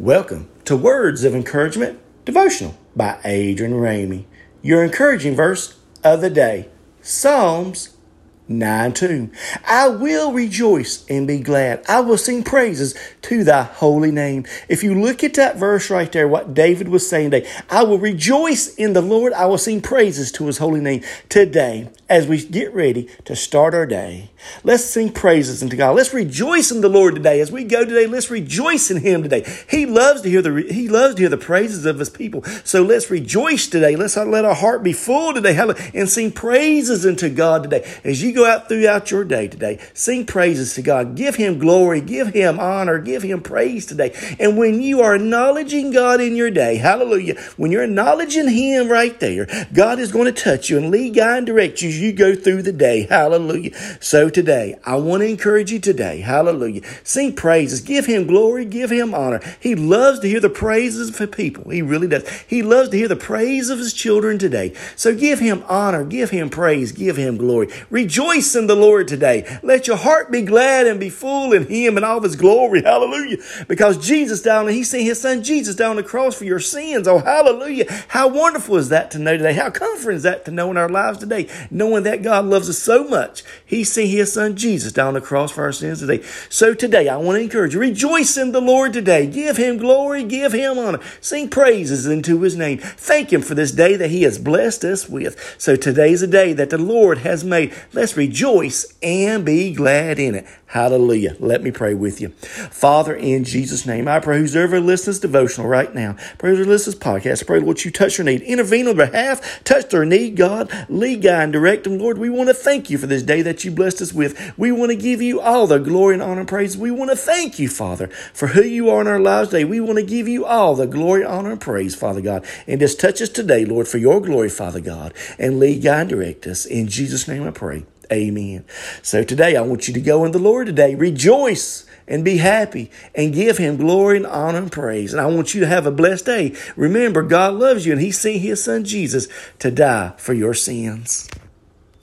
Welcome to Words of Encouragement Devotional by Adrian Ramey. Your encouraging verse of the day Psalms 9 2. I will rejoice and be glad. I will sing praises to thy holy name. If you look at that verse right there, what David was saying today, I will rejoice in the Lord. I will sing praises to his holy name today as we get ready to start our day. Let's sing praises unto God. Let's rejoice in the Lord today. As we go today, let's rejoice in him today. He loves to hear the he loves to hear the praises of his people. So let's rejoice today. Let's let our heart be full today and sing praises unto God today. As you go out throughout your day today, sing praises to God. Give him glory, give him honor, give him praise today. And when you are acknowledging God in your day, hallelujah, when you're acknowledging him right there, God is going to touch you and lead, guide, and direct you as you go through the day. Hallelujah. So today, I want to encourage you today. Hallelujah. Sing praises. Give him glory. Give him honor. He loves to hear the praises of people. He really does. He loves to hear the praise of his children today. So give him honor. Give him praise. Give him glory. Rejoice in the Lord today. Let your heart be glad and be full in him and all of his glory. Hallelujah. Because Jesus down, he sent his son Jesus down the cross for your sins. Oh, hallelujah. How wonderful is that to know today? How comforting is that to know in our lives today? Knowing that God loves us so much, He sent His Son Jesus down the cross for our sins today. So today, I want to encourage you, rejoice in the Lord today. Give Him glory, give Him honor. Sing praises into His name. Thank Him for this day that He has blessed us with. So today's a day that the Lord has made. Let's rejoice and be glad in it. Hallelujah. Let me pray with you. Father, in Jesus' name, I pray who's ever listens devotional right now, pray who's listens podcast, pray, Lord, you touch their need, intervene on behalf, touch their need, God, lead, guide, and direct them, Lord. We want to thank you for this day that you blessed us with. We want to give you all the glory and honor and praise. We want to thank you, Father, for who you are in our lives today. We want to give you all the glory, honor, and praise, Father God. And just touch us today, Lord, for your glory, Father God, and lead, guide, and direct us. In Jesus' name I pray. Amen. So today I want you to go in the Lord today. Rejoice and be happy and give him glory and honor and praise. And I want you to have a blessed day. Remember, God loves you and he sent his son Jesus to die for your sins.